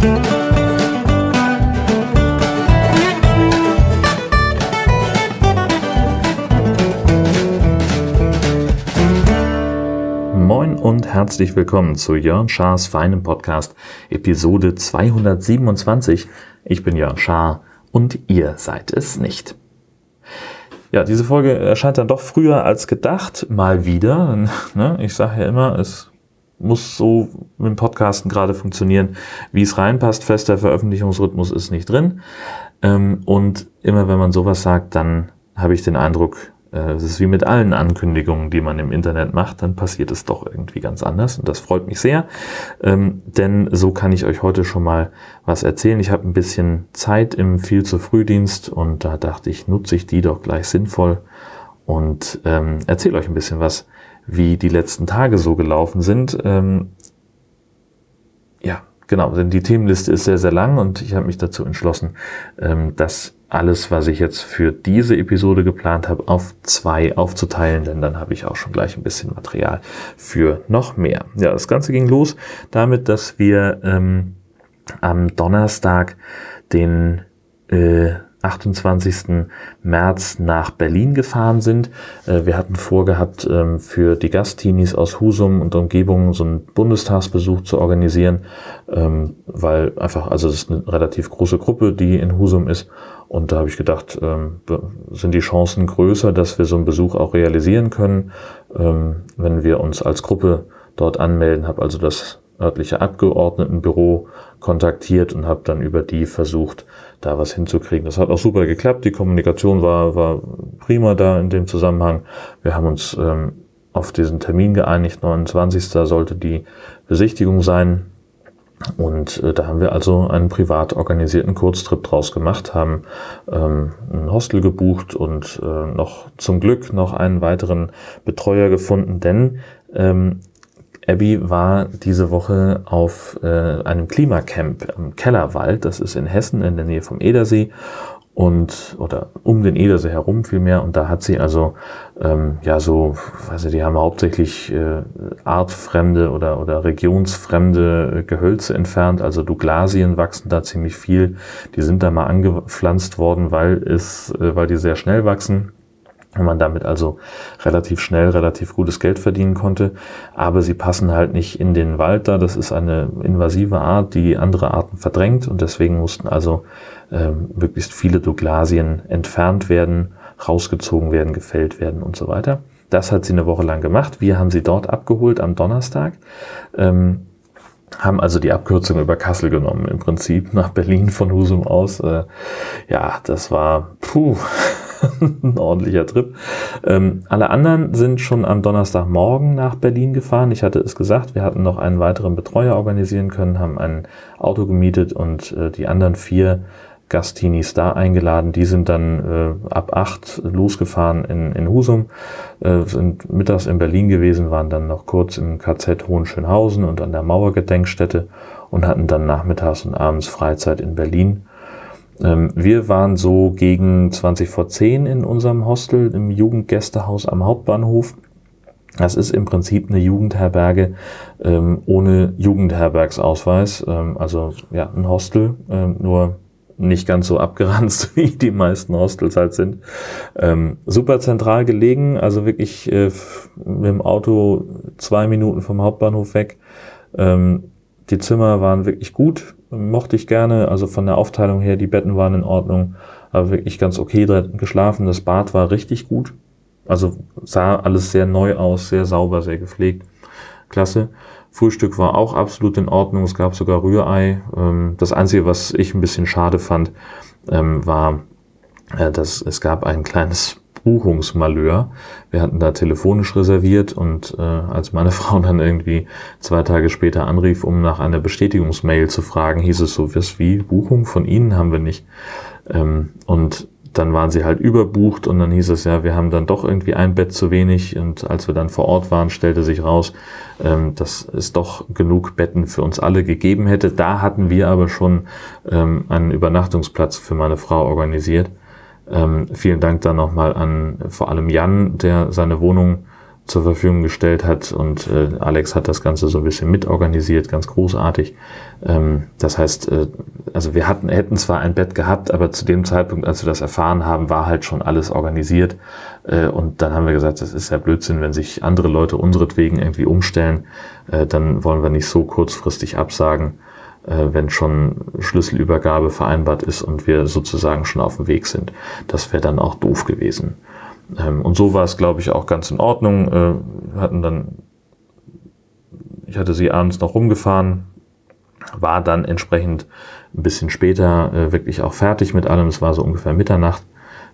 Moin und herzlich willkommen zu Jörn Schars feinem Podcast, Episode 227. Ich bin Jörn Schaar und ihr seid es nicht. Ja, diese Folge erscheint dann doch früher als gedacht, mal wieder. Ne? Ich sage ja immer, es muss so mit dem Podcasten gerade funktionieren, wie es reinpasst. Fester Veröffentlichungsrhythmus ist nicht drin. Ähm, und immer wenn man sowas sagt, dann habe ich den Eindruck, äh, es ist wie mit allen Ankündigungen, die man im Internet macht, dann passiert es doch irgendwie ganz anders. Und das freut mich sehr, ähm, denn so kann ich euch heute schon mal was erzählen. Ich habe ein bisschen Zeit im viel zu Frühdienst und da dachte ich, nutze ich die doch gleich sinnvoll und ähm, erzähle euch ein bisschen was, wie die letzten Tage so gelaufen sind. Ähm, ja, genau, denn die Themenliste ist sehr, sehr lang und ich habe mich dazu entschlossen, ähm, dass alles, was ich jetzt für diese Episode geplant habe, auf zwei aufzuteilen, denn dann habe ich auch schon gleich ein bisschen Material für noch mehr. Ja, das Ganze ging los damit, dass wir ähm, am Donnerstag den äh, 28. März nach Berlin gefahren sind. Äh, wir hatten vorgehabt, ähm, für die Gastteenies aus Husum und Umgebung so einen Bundestagsbesuch zu organisieren, ähm, weil einfach, also es ist eine relativ große Gruppe, die in Husum ist. Und da habe ich gedacht, ähm, sind die Chancen größer, dass wir so einen Besuch auch realisieren können, wenn wir uns als Gruppe dort anmelden. Habe also das örtliche Abgeordnetenbüro kontaktiert und habe dann über die versucht, da was hinzukriegen. Das hat auch super geklappt. Die Kommunikation war, war prima da in dem Zusammenhang. Wir haben uns ähm, auf diesen Termin geeinigt. 29. sollte die Besichtigung sein. Und äh, da haben wir also einen privat organisierten Kurztrip draus gemacht, haben ähm, ein Hostel gebucht und äh, noch zum Glück noch einen weiteren Betreuer gefunden, denn ähm, Abby war diese Woche auf äh, einem Klimacamp am Kellerwald. Das ist in Hessen in der Nähe vom Edersee und oder um den Edersee herum vielmehr. Und da hat sie also ähm, ja so, weiß ich, die haben hauptsächlich äh, artfremde oder oder regionsfremde äh, Gehölze entfernt. Also Douglasien wachsen da ziemlich viel. Die sind da mal angepflanzt worden, weil es, äh, weil die sehr schnell wachsen und man damit also relativ schnell relativ gutes Geld verdienen konnte. Aber sie passen halt nicht in den Wald da. Das ist eine invasive Art, die andere Arten verdrängt und deswegen mussten also ähm, möglichst viele Douglasien entfernt werden, rausgezogen werden, gefällt werden und so weiter. Das hat sie eine Woche lang gemacht. Wir haben sie dort abgeholt am Donnerstag. Ähm, haben also die Abkürzung über Kassel genommen, im Prinzip nach Berlin von Husum aus. Äh, ja, das war puh, ein ordentlicher Trip. Ähm, alle anderen sind schon am Donnerstagmorgen nach Berlin gefahren. Ich hatte es gesagt, wir hatten noch einen weiteren Betreuer organisieren können, haben ein Auto gemietet und äh, die anderen vier Gastinis da eingeladen. Die sind dann äh, ab acht losgefahren in, in Husum, äh, sind mittags in Berlin gewesen, waren dann noch kurz im KZ Hohenschönhausen und an der Mauergedenkstätte und hatten dann nachmittags und abends Freizeit in Berlin. Ähm, wir waren so gegen 20 vor 10 in unserem Hostel im Jugendgästehaus am Hauptbahnhof. Das ist im Prinzip eine Jugendherberge ähm, ohne Jugendherbergsausweis. Ähm, also ja, ein Hostel, ähm, nur nicht ganz so abgeranzt, wie die meisten Hostels halt sind. Ähm, super zentral gelegen, also wirklich äh, mit dem Auto zwei Minuten vom Hauptbahnhof weg. Ähm, die Zimmer waren wirklich gut, mochte ich gerne. Also von der Aufteilung her, die Betten waren in Ordnung, aber wirklich ganz okay drin geschlafen. Das Bad war richtig gut. Also sah alles sehr neu aus, sehr sauber, sehr gepflegt. Klasse. Frühstück war auch absolut in Ordnung. Es gab sogar Rührei. Ähm, das Einzige, was ich ein bisschen schade fand, ähm, war, äh, dass es gab ein kleines Buchungsmalheur. Wir hatten da telefonisch reserviert und äh, als meine Frau dann irgendwie zwei Tage später anrief, um nach einer Bestätigungsmail zu fragen, hieß es so, was wie, Buchung von Ihnen haben wir nicht. Ähm, und dann waren sie halt überbucht und dann hieß es ja, wir haben dann doch irgendwie ein Bett zu wenig und als wir dann vor Ort waren, stellte sich raus, ähm, dass es doch genug Betten für uns alle gegeben hätte. Da hatten wir aber schon ähm, einen Übernachtungsplatz für meine Frau organisiert. Ähm, vielen Dank dann nochmal an vor allem Jan, der seine Wohnung zur Verfügung gestellt hat und äh, Alex hat das Ganze so ein bisschen mitorganisiert, ganz großartig. Ähm, das heißt, äh, also wir hatten, hätten zwar ein Bett gehabt, aber zu dem Zeitpunkt, als wir das erfahren haben, war halt schon alles organisiert. Äh, und dann haben wir gesagt, das ist ja Blödsinn, wenn sich andere Leute unseretwegen irgendwie umstellen, äh, dann wollen wir nicht so kurzfristig absagen, wenn schon Schlüsselübergabe vereinbart ist und wir sozusagen schon auf dem Weg sind. Das wäre dann auch doof gewesen. Ähm, und so war es, glaube ich, auch ganz in Ordnung. Äh, wir hatten dann, ich hatte sie abends noch rumgefahren, war dann entsprechend ein bisschen später äh, wirklich auch fertig mit allem. Es war so ungefähr Mitternacht,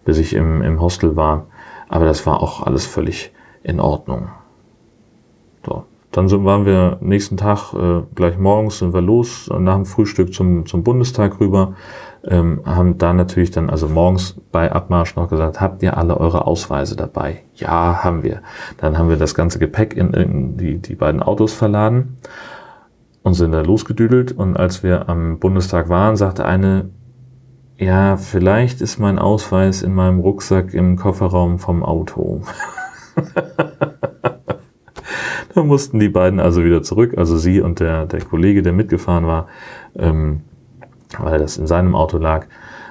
bis ich im, im Hostel war. Aber das war auch alles völlig in Ordnung. Dann sind, waren wir nächsten Tag, äh, gleich morgens sind wir los, nach dem Frühstück zum, zum Bundestag rüber ähm, haben da natürlich dann also morgens bei Abmarsch noch gesagt, habt ihr alle eure Ausweise dabei? Ja, haben wir. Dann haben wir das ganze Gepäck in, in die, die beiden Autos verladen und sind da losgedüdelt. Und als wir am Bundestag waren, sagte eine, ja, vielleicht ist mein Ausweis in meinem Rucksack im Kofferraum vom Auto. da mussten die beiden also wieder zurück, also sie und der, der Kollege, der mitgefahren war, ähm, weil das in seinem Auto lag.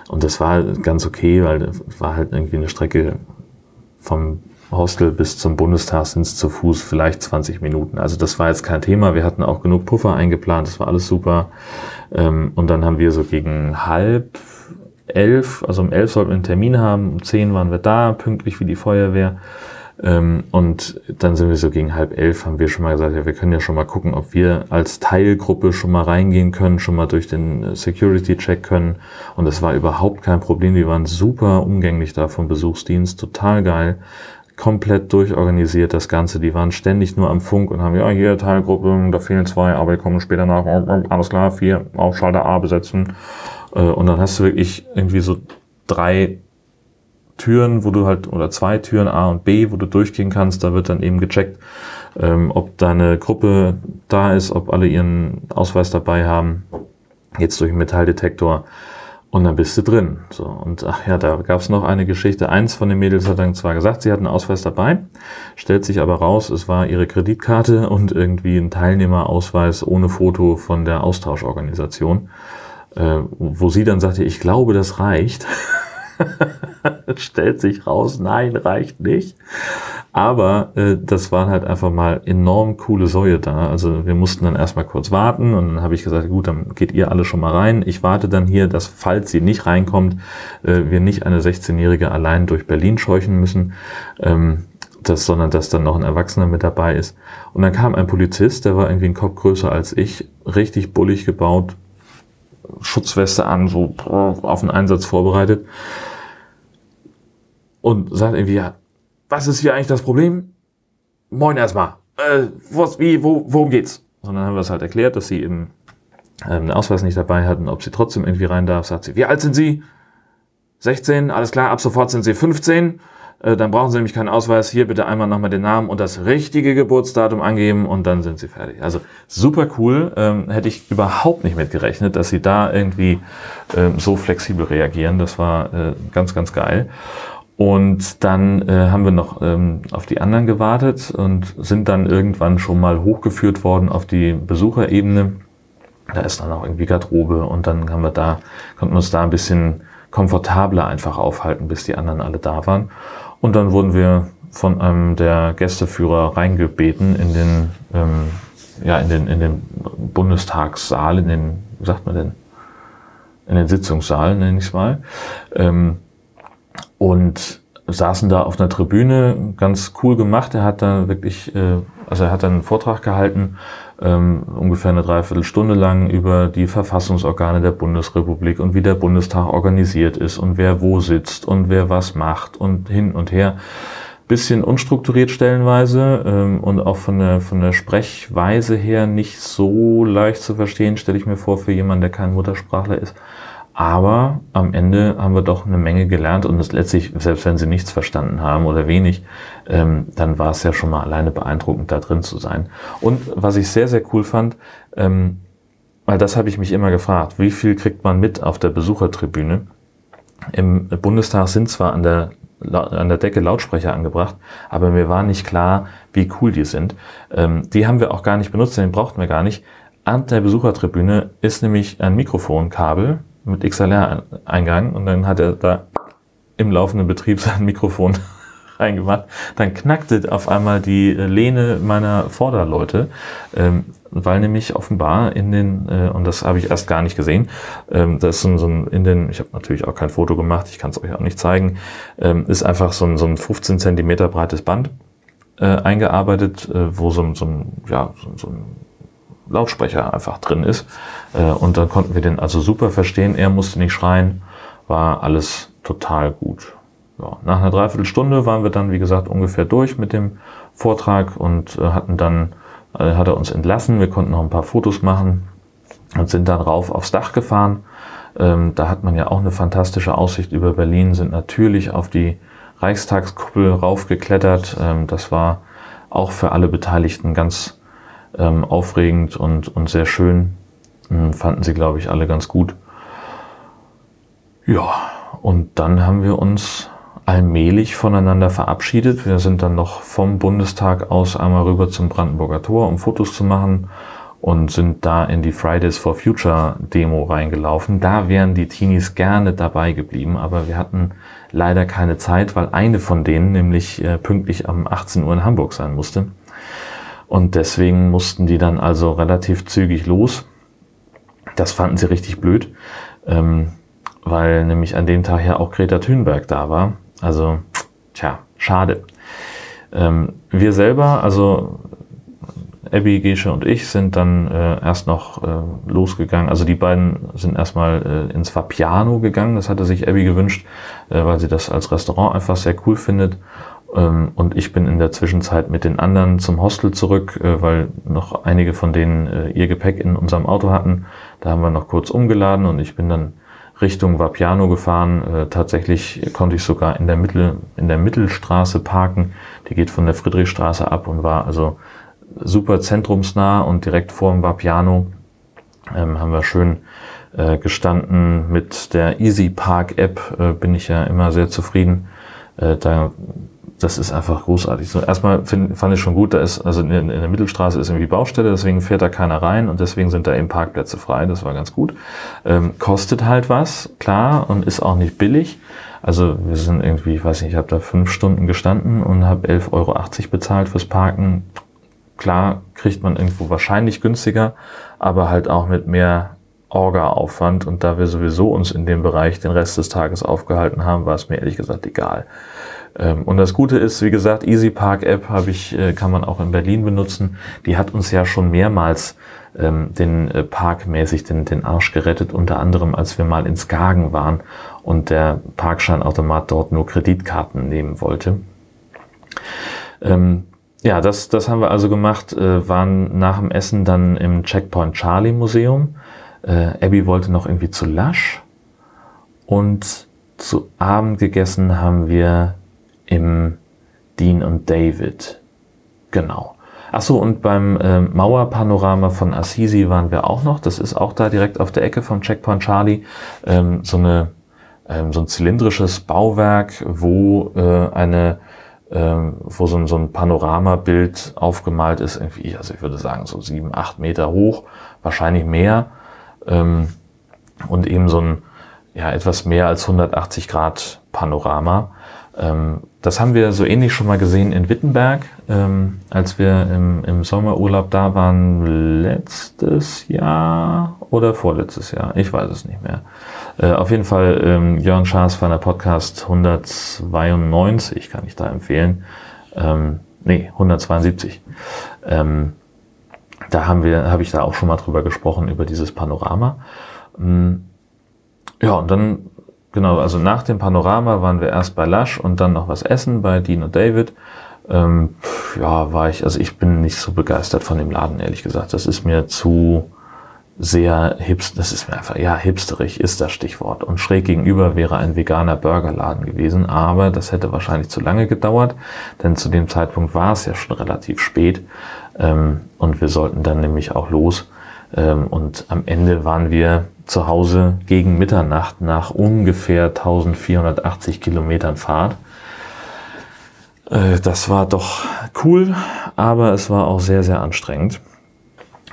Und das war ganz okay, weil das war halt irgendwie eine Strecke vom Hostel bis zum Bundestag sind es zu Fuß vielleicht 20 Minuten. Also das war jetzt kein Thema. Wir hatten auch genug Puffer eingeplant, das war alles super. Ähm, und dann haben wir so gegen halb elf, also um elf sollten wir einen Termin haben, um zehn waren wir da, pünktlich wie die Feuerwehr. Ähm, und dann sind wir so gegen halb elf, haben wir schon mal gesagt, ja, wir können ja schon mal gucken, ob wir als Teilgruppe schon mal reingehen können, schon mal durch den Security-Check können. Und das war überhaupt kein Problem. Die waren super umgänglich da vom Besuchsdienst, total geil komplett durchorganisiert, das Ganze. Die waren ständig nur am Funk und haben, ja, hier Teilgruppe, da fehlen zwei, aber die kommen später nach, alles klar, vier, auf Schalter A besetzen. Äh, und dann hast du wirklich irgendwie so drei Türen, wo du halt, oder zwei Türen A und B, wo du durchgehen kannst. Da wird dann eben gecheckt, ähm, ob deine Gruppe da ist, ob alle ihren Ausweis dabei haben. Jetzt durch den Metalldetektor. Und dann bist du drin. So, und ach ja, da gab es noch eine Geschichte. Eins von den Mädels hat dann zwar gesagt, sie hat einen Ausweis dabei, stellt sich aber raus, es war ihre Kreditkarte und irgendwie ein Teilnehmerausweis ohne Foto von der Austauschorganisation, äh, wo sie dann sagte, ich glaube, das reicht. Stellt sich raus, nein, reicht nicht. Aber äh, das waren halt einfach mal enorm coole Säue da. Also wir mussten dann erstmal kurz warten und dann habe ich gesagt, gut, dann geht ihr alle schon mal rein. Ich warte dann hier, dass falls sie nicht reinkommt, äh, wir nicht eine 16-Jährige allein durch Berlin scheuchen müssen. Ähm, das, sondern dass dann noch ein Erwachsener mit dabei ist. Und dann kam ein Polizist, der war irgendwie ein Kopf größer als ich, richtig bullig gebaut, Schutzweste an, so auf den Einsatz vorbereitet und sagt irgendwie, ja, was ist hier eigentlich das Problem? Moin erstmal. Äh, was, wie, wo, worum geht's? Und dann haben wir es halt erklärt, dass sie eben ähm, einen Ausweis nicht dabei hatten, ob sie trotzdem irgendwie rein darf. Sagt sie, wie alt sind Sie? 16, alles klar, ab sofort sind Sie 15. Äh, dann brauchen Sie nämlich keinen Ausweis. Hier bitte einmal nochmal den Namen und das richtige Geburtsdatum angeben und dann sind Sie fertig. Also super cool. Ähm, hätte ich überhaupt nicht mit gerechnet, dass Sie da irgendwie ähm, so flexibel reagieren. Das war äh, ganz, ganz geil. Und dann äh, haben wir noch ähm, auf die anderen gewartet und sind dann irgendwann schon mal hochgeführt worden auf die Besucherebene. Da ist dann auch irgendwie Garderobe und dann haben wir da, konnten wir uns da ein bisschen komfortabler einfach aufhalten, bis die anderen alle da waren. Und dann wurden wir von einem der Gästeführer reingebeten in den, ähm, ja, in den, in den Bundestagssaal, in den, wie sagt man denn? In den Sitzungssaal, nenne ich es mal. Ähm, und saßen da auf einer Tribüne, ganz cool gemacht. Er hat da wirklich, äh, also er hat einen Vortrag gehalten, ähm, ungefähr eine Dreiviertelstunde lang über die Verfassungsorgane der Bundesrepublik und wie der Bundestag organisiert ist und wer wo sitzt und wer was macht und hin und her. Bisschen unstrukturiert stellenweise ähm, und auch von der, von der Sprechweise her nicht so leicht zu verstehen, stelle ich mir vor, für jemanden, der kein Muttersprachler ist. Aber am Ende haben wir doch eine Menge gelernt und es letztlich, selbst wenn sie nichts verstanden haben oder wenig, ähm, dann war es ja schon mal alleine beeindruckend, da drin zu sein. Und was ich sehr, sehr cool fand, ähm, weil das habe ich mich immer gefragt, wie viel kriegt man mit auf der Besuchertribüne? Im Bundestag sind zwar an der an der Decke Lautsprecher angebracht, aber mir war nicht klar, wie cool die sind. Ähm, die haben wir auch gar nicht benutzt, den brauchten wir gar nicht. An der Besuchertribüne ist nämlich ein Mikrofonkabel mit XLR-Eingang und dann hat er da im laufenden Betrieb sein Mikrofon reingemacht. Dann knackte auf einmal die Lehne meiner Vorderleute, ähm, weil nämlich offenbar in den, äh, und das habe ich erst gar nicht gesehen, ähm, das ist so, so ein, in den, ich habe natürlich auch kein Foto gemacht, ich kann es euch auch nicht zeigen, ähm, ist einfach so ein, so ein 15 Zentimeter breites Band äh, eingearbeitet, äh, wo so, so ein, ja, so, so ein Lautsprecher einfach drin ist. Äh, und dann konnten wir den also super verstehen. Er musste nicht schreien, war alles total gut. Ja, nach einer Dreiviertelstunde waren wir dann, wie gesagt, ungefähr durch mit dem Vortrag und äh, hatten dann, äh, hat er uns entlassen. Wir konnten noch ein paar Fotos machen und sind dann rauf aufs Dach gefahren. Ähm, da hat man ja auch eine fantastische Aussicht über Berlin, sind natürlich auf die Reichstagskuppel raufgeklettert. Ähm, das war auch für alle Beteiligten ganz ähm, aufregend und, und sehr schön. Ähm, fanden sie, glaube ich, alle ganz gut. Ja, und dann haben wir uns allmählich voneinander verabschiedet. Wir sind dann noch vom Bundestag aus einmal rüber zum Brandenburger Tor, um Fotos zu machen und sind da in die Fridays for Future Demo reingelaufen. Da wären die Teenies gerne dabei geblieben, aber wir hatten leider keine Zeit, weil eine von denen nämlich äh, pünktlich am 18 Uhr in Hamburg sein musste. Und deswegen mussten die dann also relativ zügig los. Das fanden sie richtig blöd, ähm, weil nämlich an dem Tag ja auch Greta Thunberg da war. Also, tja, schade. Ähm, wir selber, also Abby, Gesche und ich sind dann äh, erst noch äh, losgegangen. Also die beiden sind erstmal äh, ins Vapiano gegangen. Das hatte sich Abby gewünscht, äh, weil sie das als Restaurant einfach sehr cool findet. Ähm, und ich bin in der Zwischenzeit mit den anderen zum Hostel zurück, äh, weil noch einige von denen äh, ihr Gepäck in unserem Auto hatten. Da haben wir noch kurz umgeladen und ich bin dann Richtung Vapiano gefahren. Äh, tatsächlich konnte ich sogar in der Mittel, in der Mittelstraße parken. Die geht von der Friedrichstraße ab und war also super zentrumsnah und direkt vor dem Vapiano ähm, haben wir schön gestanden mit der Easy Park App. Bin ich ja immer sehr zufrieden. Da das ist einfach großartig. So, erstmal find, fand ich schon gut, da ist, also in, in, der Mittelstraße ist irgendwie Baustelle, deswegen fährt da keiner rein und deswegen sind da eben Parkplätze frei. Das war ganz gut. Ähm, kostet halt was, klar, und ist auch nicht billig. Also wir sind irgendwie, ich weiß nicht, ich habe da fünf Stunden gestanden und habe 11,80 Euro bezahlt fürs Parken. Klar kriegt man irgendwo wahrscheinlich günstiger, aber halt auch mit mehr Orga-Aufwand. Und da wir sowieso uns in dem Bereich den Rest des Tages aufgehalten haben, war es mir ehrlich gesagt egal. Ähm, und das Gute ist, wie gesagt, Easy Park App habe ich, äh, kann man auch in Berlin benutzen. Die hat uns ja schon mehrmals ähm, den äh, Parkmäßig den, den Arsch gerettet, unter anderem als wir mal in Skagen waren und der Parkscheinautomat dort nur Kreditkarten nehmen wollte. Ähm, ja, das, das haben wir also gemacht, äh, waren nach dem Essen dann im Checkpoint Charlie Museum. Äh, Abby wollte noch irgendwie zu Lush und zu Abend gegessen haben wir im Dean und David. Genau. Achso, und beim äh, Mauerpanorama von Assisi waren wir auch noch. Das ist auch da direkt auf der Ecke vom Checkpoint Charlie. Ähm, so, eine, ähm, so ein zylindrisches Bauwerk, wo äh, eine ähm, wo so ein, so ein Panoramabild aufgemalt ist, irgendwie, also ich würde sagen so sieben, acht Meter hoch, wahrscheinlich mehr. Ähm, und eben so ein ja, etwas mehr als 180 Grad Panorama. Ähm, das haben wir so ähnlich schon mal gesehen in Wittenberg, ähm, als wir im, im Sommerurlaub da waren, letztes Jahr oder vorletztes Jahr, ich weiß es nicht mehr. Äh, auf jeden Fall ähm, Jörn Schaas von der Podcast 192 kann ich da empfehlen. Ähm, nee, 172. Ähm, da haben wir, habe ich da auch schon mal drüber gesprochen, über dieses Panorama. Ähm, ja, und dann Genau, also nach dem Panorama waren wir erst bei Lush und dann noch was essen bei Dean und David. Ähm, ja, war ich, also ich bin nicht so begeistert von dem Laden, ehrlich gesagt. Das ist mir zu sehr hipster, das ist mir einfach, ja, hipsterig ist das Stichwort. Und schräg gegenüber wäre ein veganer Burgerladen gewesen, aber das hätte wahrscheinlich zu lange gedauert, denn zu dem Zeitpunkt war es ja schon relativ spät ähm, und wir sollten dann nämlich auch los. Ähm, und am Ende waren wir zu Hause gegen Mitternacht nach ungefähr 1480 Kilometern Fahrt. Äh, das war doch cool, aber es war auch sehr, sehr anstrengend.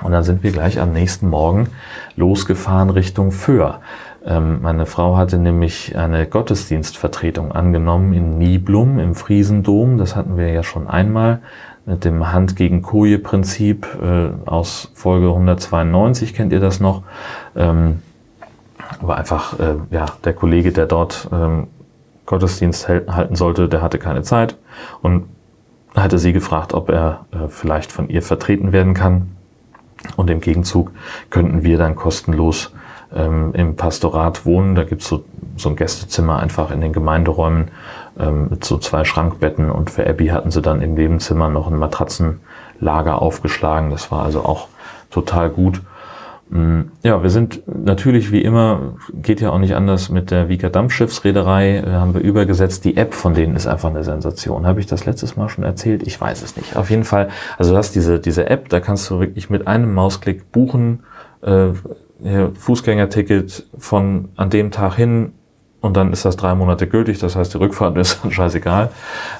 Und dann sind wir gleich am nächsten Morgen losgefahren Richtung Föhr. Ähm, meine Frau hatte nämlich eine Gottesdienstvertretung angenommen in Niblum im Friesendom. Das hatten wir ja schon einmal mit dem Hand gegen Koje Prinzip äh, aus Folge 192 kennt ihr das noch. Ähm, war einfach äh, ja der Kollege, der dort ähm, Gottesdienst halten sollte, der hatte keine Zeit und hatte sie gefragt, ob er äh, vielleicht von ihr vertreten werden kann. Und im Gegenzug könnten wir dann kostenlos ähm, im Pastorat wohnen. Da gibt's so, so ein Gästezimmer einfach in den Gemeinderäumen ähm, mit so zwei Schrankbetten. Und für Abby hatten sie dann im Nebenzimmer noch ein Matratzenlager aufgeschlagen. Das war also auch total gut. Mm, ja, wir sind natürlich wie immer, geht ja auch nicht anders mit der Wieker Dampfschiffsreederei, äh, haben wir übergesetzt. Die App von denen ist einfach eine Sensation. Habe ich das letztes Mal schon erzählt? Ich weiß es nicht. Auf jeden Fall, also du hast diese, diese App, da kannst du wirklich mit einem Mausklick buchen, äh, Fußgängerticket von an dem Tag hin und dann ist das drei Monate gültig, das heißt, die Rückfahrt ist dann scheißegal.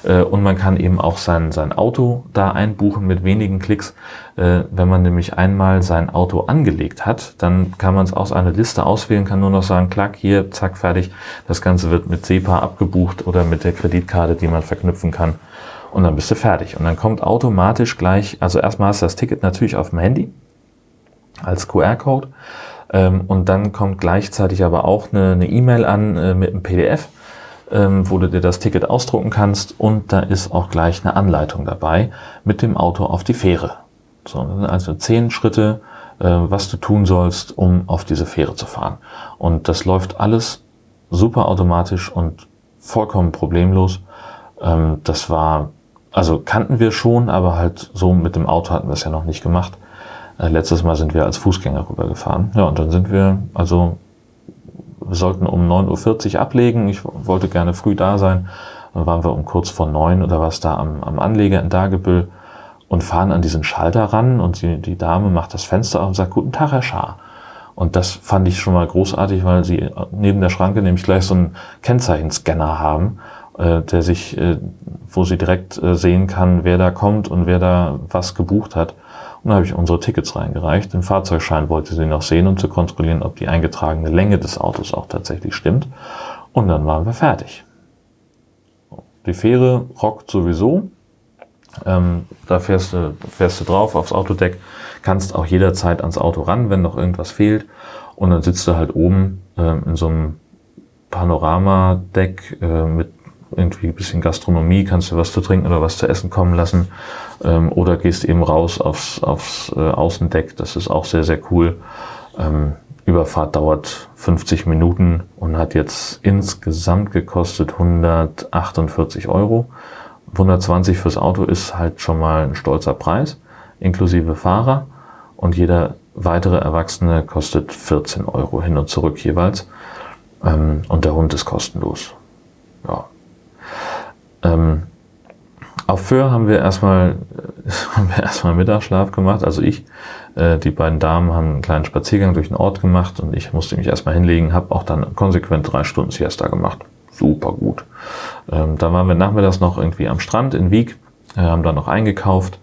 Äh, und man kann eben auch sein, sein Auto da einbuchen mit wenigen Klicks. Äh, wenn man nämlich einmal sein Auto angelegt hat, dann kann man es aus einer Liste auswählen, kann nur noch sagen, klack, hier, zack, fertig. Das Ganze wird mit SEPA abgebucht oder mit der Kreditkarte, die man verknüpfen kann. Und dann bist du fertig. Und dann kommt automatisch gleich, also erstmal hast du das Ticket natürlich auf dem Handy als QR-Code. Ähm, und dann kommt gleichzeitig aber auch eine E-Mail an äh, mit einem PDF, ähm, wo du dir das Ticket ausdrucken kannst. Und da ist auch gleich eine Anleitung dabei mit dem Auto auf die Fähre. So, also zehn Schritte, äh, was du tun sollst, um auf diese Fähre zu fahren. Und das läuft alles super automatisch und vollkommen problemlos. Ähm, das war, also kannten wir schon, aber halt so mit dem Auto hatten wir es ja noch nicht gemacht. Äh, letztes Mal sind wir als Fußgänger rübergefahren. Ja, und dann sind wir, also wir sollten um 9.40 Uhr ablegen. Ich wollte gerne früh da sein. Dann waren wir um kurz vor neun oder was da am, am Anleger in Dagebüll und fahren an diesen Schalter ran und die, die Dame macht das Fenster auf und sagt, guten Tag, Herr Schaar. Und das fand ich schon mal großartig, weil sie neben der Schranke nämlich gleich so einen Kennzeichenscanner haben, äh, der sich, äh, wo sie direkt äh, sehen kann, wer da kommt und wer da was gebucht hat. Und dann habe ich unsere Tickets reingereicht. Den Fahrzeugschein wollte sie noch sehen, um zu kontrollieren, ob die eingetragene Länge des Autos auch tatsächlich stimmt. Und dann waren wir fertig. Die Fähre rockt sowieso. Ähm, da fährst du, fährst du drauf aufs Autodeck, kannst auch jederzeit ans Auto ran, wenn noch irgendwas fehlt. Und dann sitzt du halt oben ähm, in so einem Panoramadeck äh, mit irgendwie ein bisschen Gastronomie, kannst du was zu trinken oder was zu essen kommen lassen. Ähm, oder gehst eben raus aufs, aufs äh, Außendeck. Das ist auch sehr, sehr cool. Ähm, Überfahrt dauert 50 Minuten und hat jetzt insgesamt gekostet 148 Euro. 120 fürs Auto ist halt schon mal ein stolzer Preis, inklusive Fahrer. Und jeder weitere Erwachsene kostet 14 Euro hin und zurück jeweils. Ähm, und der Hund ist kostenlos. Ja, auf Föhr haben wir erstmal haben wir erstmal Mittagsschlaf gemacht, also ich. Äh, die beiden Damen haben einen kleinen Spaziergang durch den Ort gemacht und ich musste mich erstmal hinlegen, habe auch dann konsequent drei Stunden Siesta gemacht. Super gut. Ähm, dann waren wir nachmittags noch irgendwie am Strand in Wieg, äh, haben da noch eingekauft.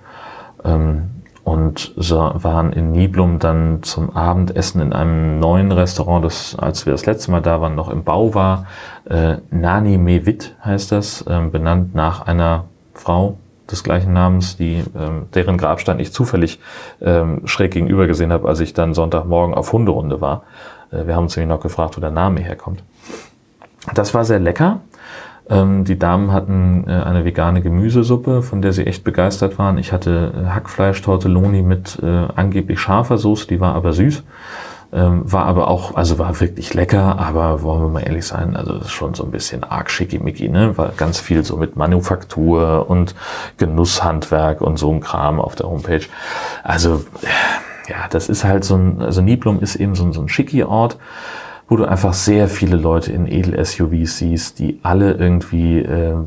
Ähm, und so waren in Niblum dann zum Abendessen in einem neuen Restaurant, das, als wir das letzte Mal da waren, noch im Bau war. Äh, Nani Mewit heißt das, äh, benannt nach einer Frau des gleichen Namens, die, ähm, deren Grabstein ich zufällig ähm, schräg gegenüber gesehen habe, als ich dann Sonntagmorgen auf Hunderunde war. Äh, wir haben uns nämlich noch gefragt, wo der Name herkommt. Das war sehr lecker. Ähm, die Damen hatten äh, eine vegane Gemüsesuppe, von der sie echt begeistert waren. Ich hatte äh, Hackfleisch, Tortelloni mit äh, angeblich scharfer Soße, die war aber süß. Ähm, war aber auch, also war wirklich lecker, aber wollen wir mal ehrlich sein, also ist schon so ein bisschen arg schickimicki, ne? War ganz viel so mit Manufaktur und Genusshandwerk und so ein Kram auf der Homepage. Also, ja, das ist halt so ein, also Niblum ist eben so, so ein schicki Ort wo du einfach sehr viele Leute in Edel-SUVs siehst, die alle irgendwie äh,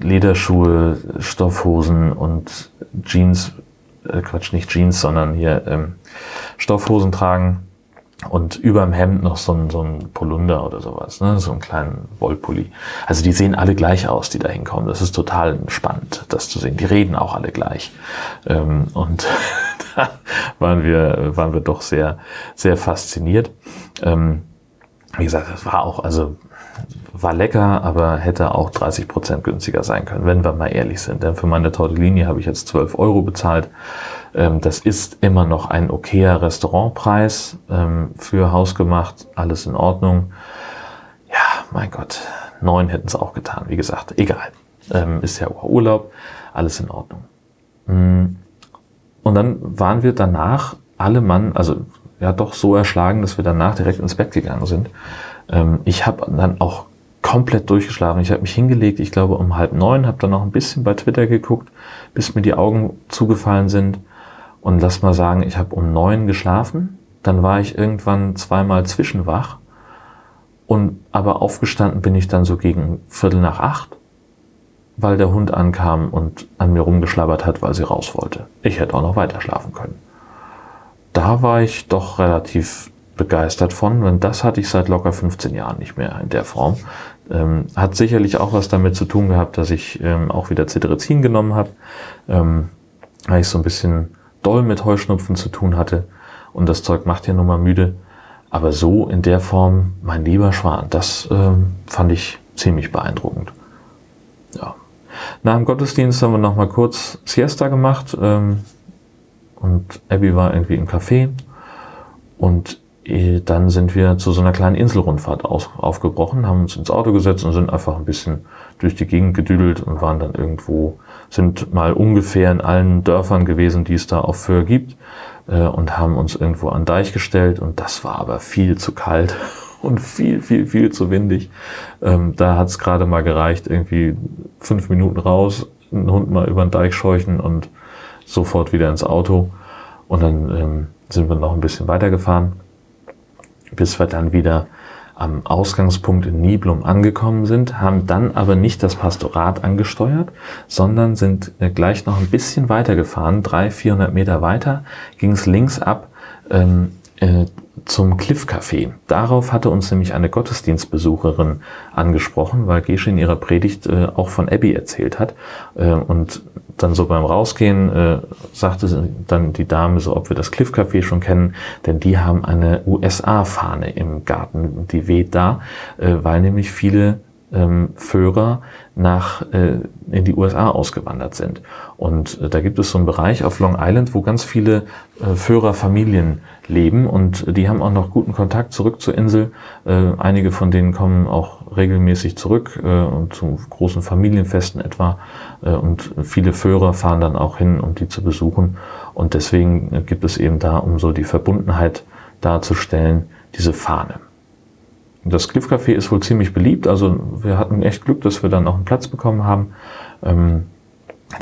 Lederschuhe, Stoffhosen und Jeans, äh, Quatsch, nicht Jeans, sondern hier ähm, Stoffhosen tragen und überm Hemd noch so ein, so ein Polunder oder sowas, ne? so einen kleinen Wollpulli. Also die sehen alle gleich aus, die da hinkommen. Das ist total spannend, das zu sehen. Die reden auch alle gleich. Ähm, und da waren wir, waren wir doch sehr, sehr fasziniert. Ähm, wie gesagt, es war auch, also war lecker, aber hätte auch 30 Prozent günstiger sein können, wenn wir mal ehrlich sind. Denn für meine Tortellini habe ich jetzt 12 Euro bezahlt. Ähm, das ist immer noch ein okayer Restaurantpreis ähm, für hausgemacht, alles in Ordnung. Ja, mein Gott, neun hätten es auch getan. Wie gesagt, egal. Ähm, ist ja Urlaub, alles in Ordnung. Mm. Und dann waren wir danach alle Mann, also ja doch so erschlagen, dass wir danach direkt ins Bett gegangen sind. Ich habe dann auch komplett durchgeschlafen. Ich habe mich hingelegt, ich glaube um halb neun, habe dann noch ein bisschen bei Twitter geguckt, bis mir die Augen zugefallen sind. Und lass mal sagen, ich habe um neun geschlafen, dann war ich irgendwann zweimal zwischenwach und aber aufgestanden bin ich dann so gegen Viertel nach acht, weil der Hund ankam und an mir rumgeschlabbert hat, weil sie raus wollte. Ich hätte auch noch weiter schlafen können. Da war ich doch relativ begeistert von, denn das hatte ich seit locker 15 Jahren nicht mehr in der Form. Ähm, hat sicherlich auch was damit zu tun gehabt, dass ich ähm, auch wieder Cetirizin genommen habe, ähm, weil ich so ein bisschen doll mit Heuschnupfen zu tun hatte. Und das Zeug macht ja nun mal müde. Aber so in der Form, mein lieber Schwan, das ähm, fand ich ziemlich beeindruckend. Ja. Nach dem Gottesdienst haben wir noch mal kurz Siesta gemacht. Ähm, und Abby war irgendwie im Café. Und dann sind wir zu so einer kleinen Inselrundfahrt aus, aufgebrochen, haben uns ins Auto gesetzt und sind einfach ein bisschen durch die Gegend gedüdelt und waren dann irgendwo sind mal ungefähr in allen Dörfern gewesen, die es da auf Föhr gibt äh, und haben uns irgendwo an Deich gestellt und das war aber viel zu kalt und viel, viel, viel zu windig. Ähm, da hat es gerade mal gereicht, irgendwie fünf Minuten raus, einen Hund mal über den Deich scheuchen und sofort wieder ins Auto und dann ähm, sind wir noch ein bisschen weitergefahren, bis wir dann wieder am Ausgangspunkt in Niblum angekommen sind, haben dann aber nicht das Pastorat angesteuert, sondern sind äh, gleich noch ein bisschen weiter gefahren, 300, 400 Meter weiter, ging es links ab ähm, äh, zum Cliff Café. Darauf hatte uns nämlich eine Gottesdienstbesucherin angesprochen, weil Gesche in ihrer Predigt äh, auch von Abby erzählt hat. Äh, und dann so beim Rausgehen äh, sagte dann die Dame so, ob wir das Cliff Café schon kennen, denn die haben eine USA-Fahne im Garten, die weht da, äh, weil nämlich viele ähm, Föhrer nach äh, in die USA ausgewandert sind. Und äh, da gibt es so einen Bereich auf Long Island, wo ganz viele äh, Führerfamilien leben und die haben auch noch guten Kontakt zurück zur Insel. Äh, einige von denen kommen auch regelmäßig zurück äh, und zu großen Familienfesten etwa. Äh, und viele Führer fahren dann auch hin, um die zu besuchen. Und deswegen gibt es eben da, um so die Verbundenheit darzustellen, diese Fahne. Das Cliff Café ist wohl ziemlich beliebt. Also wir hatten echt Glück, dass wir dann auch einen Platz bekommen haben. Ähm,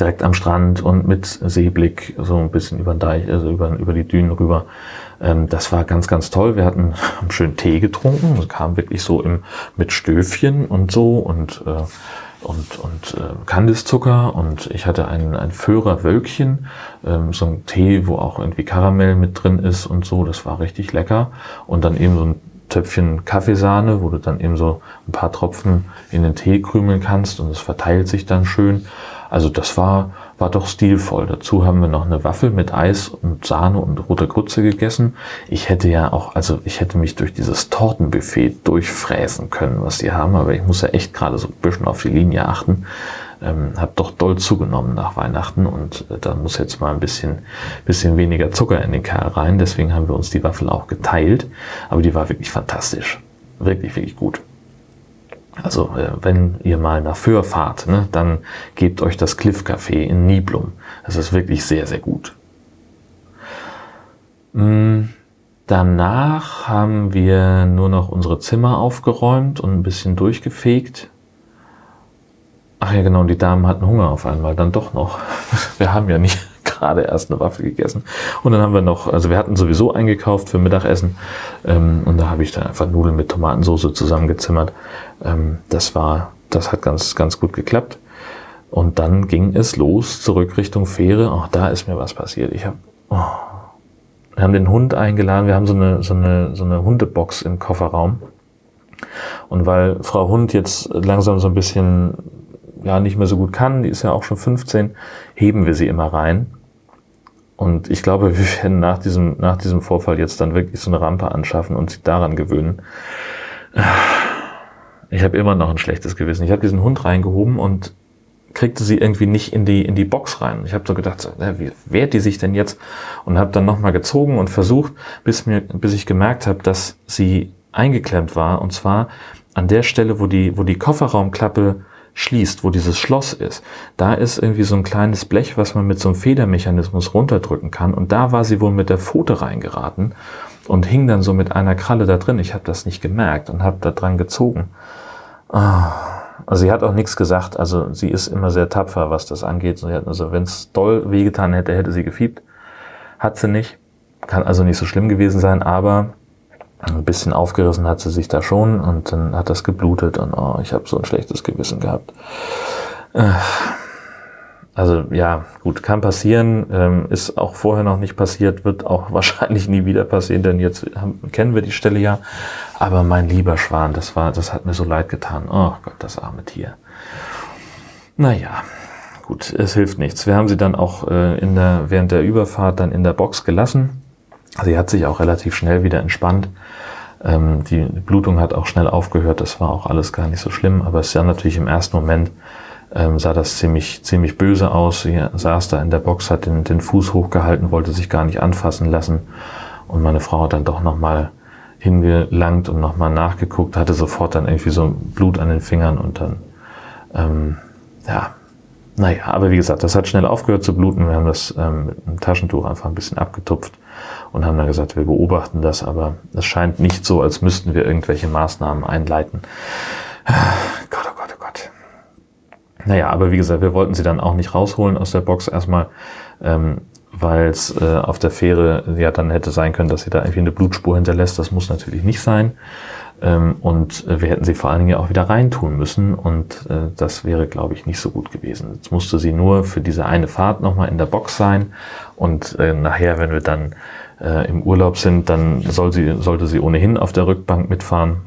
direkt am Strand und mit Seeblick so ein bisschen über den Deich, also über, über die Dünen rüber. Ähm, das war ganz, ganz toll. Wir hatten einen schönen Tee getrunken. Es kam wirklich so im, mit Stöfchen und so und, äh, und, und äh, Kandiszucker und ich hatte ein, ein Föhrer-Wölkchen, ähm, so ein Tee, wo auch irgendwie Karamell mit drin ist und so. Das war richtig lecker. Und dann eben so ein Töpfchen Kaffeesahne, wo du dann eben so ein paar Tropfen in den Tee krümeln kannst und es verteilt sich dann schön. Also das war, war doch stilvoll. Dazu haben wir noch eine Waffel mit Eis und Sahne und roter Grütze gegessen. Ich hätte ja auch, also ich hätte mich durch dieses Tortenbuffet durchfräsen können, was die haben, aber ich muss ja echt gerade so ein bisschen auf die Linie achten. Ähm, hab doch doll zugenommen nach Weihnachten und äh, da muss jetzt mal ein bisschen, bisschen weniger Zucker in den Kerl rein. Deswegen haben wir uns die Waffel auch geteilt. Aber die war wirklich fantastisch. Wirklich, wirklich gut. Also äh, wenn ihr mal nach Föhr fahrt, ne, dann gebt euch das Cliff Café in Niblum. Das ist wirklich sehr, sehr gut. Mm, danach haben wir nur noch unsere Zimmer aufgeräumt und ein bisschen durchgefegt. Ach ja, genau, die Damen hatten Hunger auf einmal, dann doch noch. Wir haben ja nicht gerade erst eine Waffel gegessen. Und dann haben wir noch, also wir hatten sowieso eingekauft für Mittagessen ähm, und da habe ich dann einfach Nudeln mit Tomatensauce zusammengezimmert. Ähm, das war, das hat ganz, ganz gut geklappt. Und dann ging es los zurück Richtung Fähre. Auch da ist mir was passiert. Ich habe, oh, wir haben den Hund eingeladen, wir haben so eine, so eine, so eine Hundebox im Kofferraum. Und weil Frau Hund jetzt langsam so ein bisschen ja nicht mehr so gut kann, die ist ja auch schon 15, heben wir sie immer rein. Und ich glaube, wir werden nach diesem, nach diesem Vorfall jetzt dann wirklich so eine Rampe anschaffen und sich daran gewöhnen. Ich habe immer noch ein schlechtes Gewissen. Ich habe diesen Hund reingehoben und kriegte sie irgendwie nicht in die, in die Box rein. Ich habe so gedacht, wie wehrt die sich denn jetzt? Und habe dann nochmal gezogen und versucht, bis, mir, bis ich gemerkt habe, dass sie eingeklemmt war. Und zwar an der Stelle, wo die, wo die Kofferraumklappe schließt, wo dieses Schloss ist. Da ist irgendwie so ein kleines Blech, was man mit so einem Federmechanismus runterdrücken kann. Und da war sie wohl mit der Pfote reingeraten und hing dann so mit einer Kralle da drin. Ich habe das nicht gemerkt und habe da dran gezogen. Ah. Also sie hat auch nichts gesagt. Also sie ist immer sehr tapfer, was das angeht. Also wenn es doll wehgetan hätte, hätte sie gefiebt. Hat sie nicht. Kann also nicht so schlimm gewesen sein, aber ein bisschen aufgerissen hat sie sich da schon und dann hat das geblutet und oh, ich habe so ein schlechtes Gewissen gehabt. Äh, also ja, gut, kann passieren, ähm, ist auch vorher noch nicht passiert, wird auch wahrscheinlich nie wieder passieren, denn jetzt haben, kennen wir die Stelle ja. Aber mein lieber Schwan, das war, das hat mir so leid getan. Oh Gott, das arme Tier. Naja, gut, es hilft nichts. Wir haben sie dann auch äh, in der, während der Überfahrt dann in der Box gelassen. Sie hat sich auch relativ schnell wieder entspannt. Ähm, die Blutung hat auch schnell aufgehört. Das war auch alles gar nicht so schlimm. Aber es ja natürlich im ersten Moment ähm, sah das ziemlich, ziemlich böse aus. Sie saß da in der Box, hat den, den Fuß hochgehalten, wollte sich gar nicht anfassen lassen. Und meine Frau hat dann doch nochmal hingelangt und nochmal nachgeguckt, hatte sofort dann irgendwie so Blut an den Fingern und dann, ähm, ja, naja, aber wie gesagt, das hat schnell aufgehört zu bluten. Wir haben das ähm, mit einem Taschentuch einfach ein bisschen abgetupft und haben dann gesagt, wir beobachten das, aber es scheint nicht so, als müssten wir irgendwelche Maßnahmen einleiten. Gott, oh Gott, oh Gott. Naja, aber wie gesagt, wir wollten sie dann auch nicht rausholen aus der Box erstmal, ähm, weil es äh, auf der Fähre ja dann hätte sein können, dass sie da irgendwie eine Blutspur hinterlässt. Das muss natürlich nicht sein. Ähm, und äh, wir hätten sie vor allen Dingen auch wieder reintun müssen und äh, das wäre, glaube ich, nicht so gut gewesen. Jetzt musste sie nur für diese eine Fahrt nochmal in der Box sein und äh, nachher, wenn wir dann äh, im Urlaub sind, dann soll sie, sollte sie ohnehin auf der Rückbank mitfahren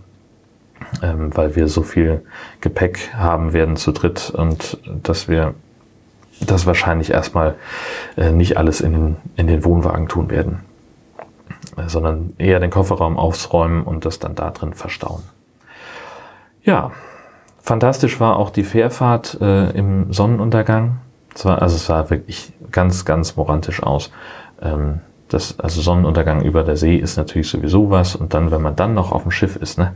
ähm, weil wir so viel Gepäck haben werden zu dritt und dass wir das wahrscheinlich erstmal äh, nicht alles in den, in den Wohnwagen tun werden, äh, sondern eher den Kofferraum aufräumen und das dann da drin verstauen. Ja, fantastisch war auch die Fährfahrt äh, im Sonnenuntergang. Es war, also es sah wirklich ganz, ganz morantisch aus. Ähm, das, also Sonnenuntergang über der See ist natürlich sowieso was. Und dann, wenn man dann noch auf dem Schiff ist, ne,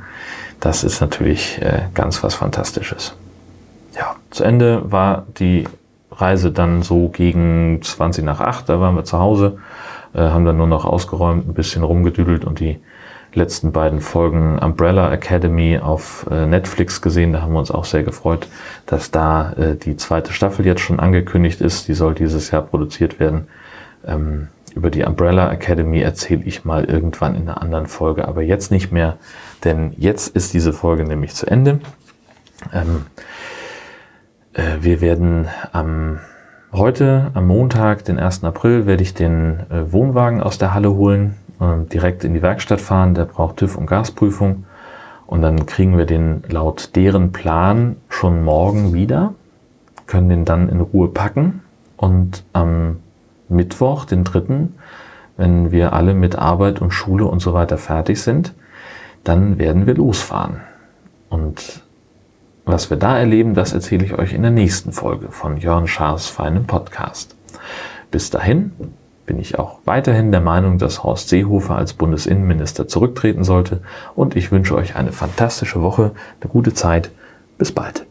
das ist natürlich äh, ganz was Fantastisches. Ja, zu Ende war die Reise dann so gegen 20 nach 8, da waren wir zu Hause, äh, haben dann nur noch ausgeräumt, ein bisschen rumgedüdelt und die letzten beiden Folgen Umbrella Academy auf äh, Netflix gesehen. Da haben wir uns auch sehr gefreut, dass da äh, die zweite Staffel jetzt schon angekündigt ist. Die soll dieses Jahr produziert werden. Ähm, über die Umbrella Academy erzähle ich mal irgendwann in einer anderen Folge, aber jetzt nicht mehr, denn jetzt ist diese Folge nämlich zu Ende. Ähm, äh, wir werden am heute, am Montag, den 1. April, werde ich den äh, Wohnwagen aus der Halle holen, äh, direkt in die Werkstatt fahren. Der braucht TÜV und Gasprüfung. Und dann kriegen wir den laut deren Plan schon morgen wieder, können den dann in Ruhe packen und am Mittwoch, den dritten, wenn wir alle mit Arbeit und Schule und so weiter fertig sind, dann werden wir losfahren. Und was wir da erleben, das erzähle ich euch in der nächsten Folge von Jörn Schaas feinem Podcast. Bis dahin bin ich auch weiterhin der Meinung, dass Horst Seehofer als Bundesinnenminister zurücktreten sollte und ich wünsche euch eine fantastische Woche, eine gute Zeit. Bis bald.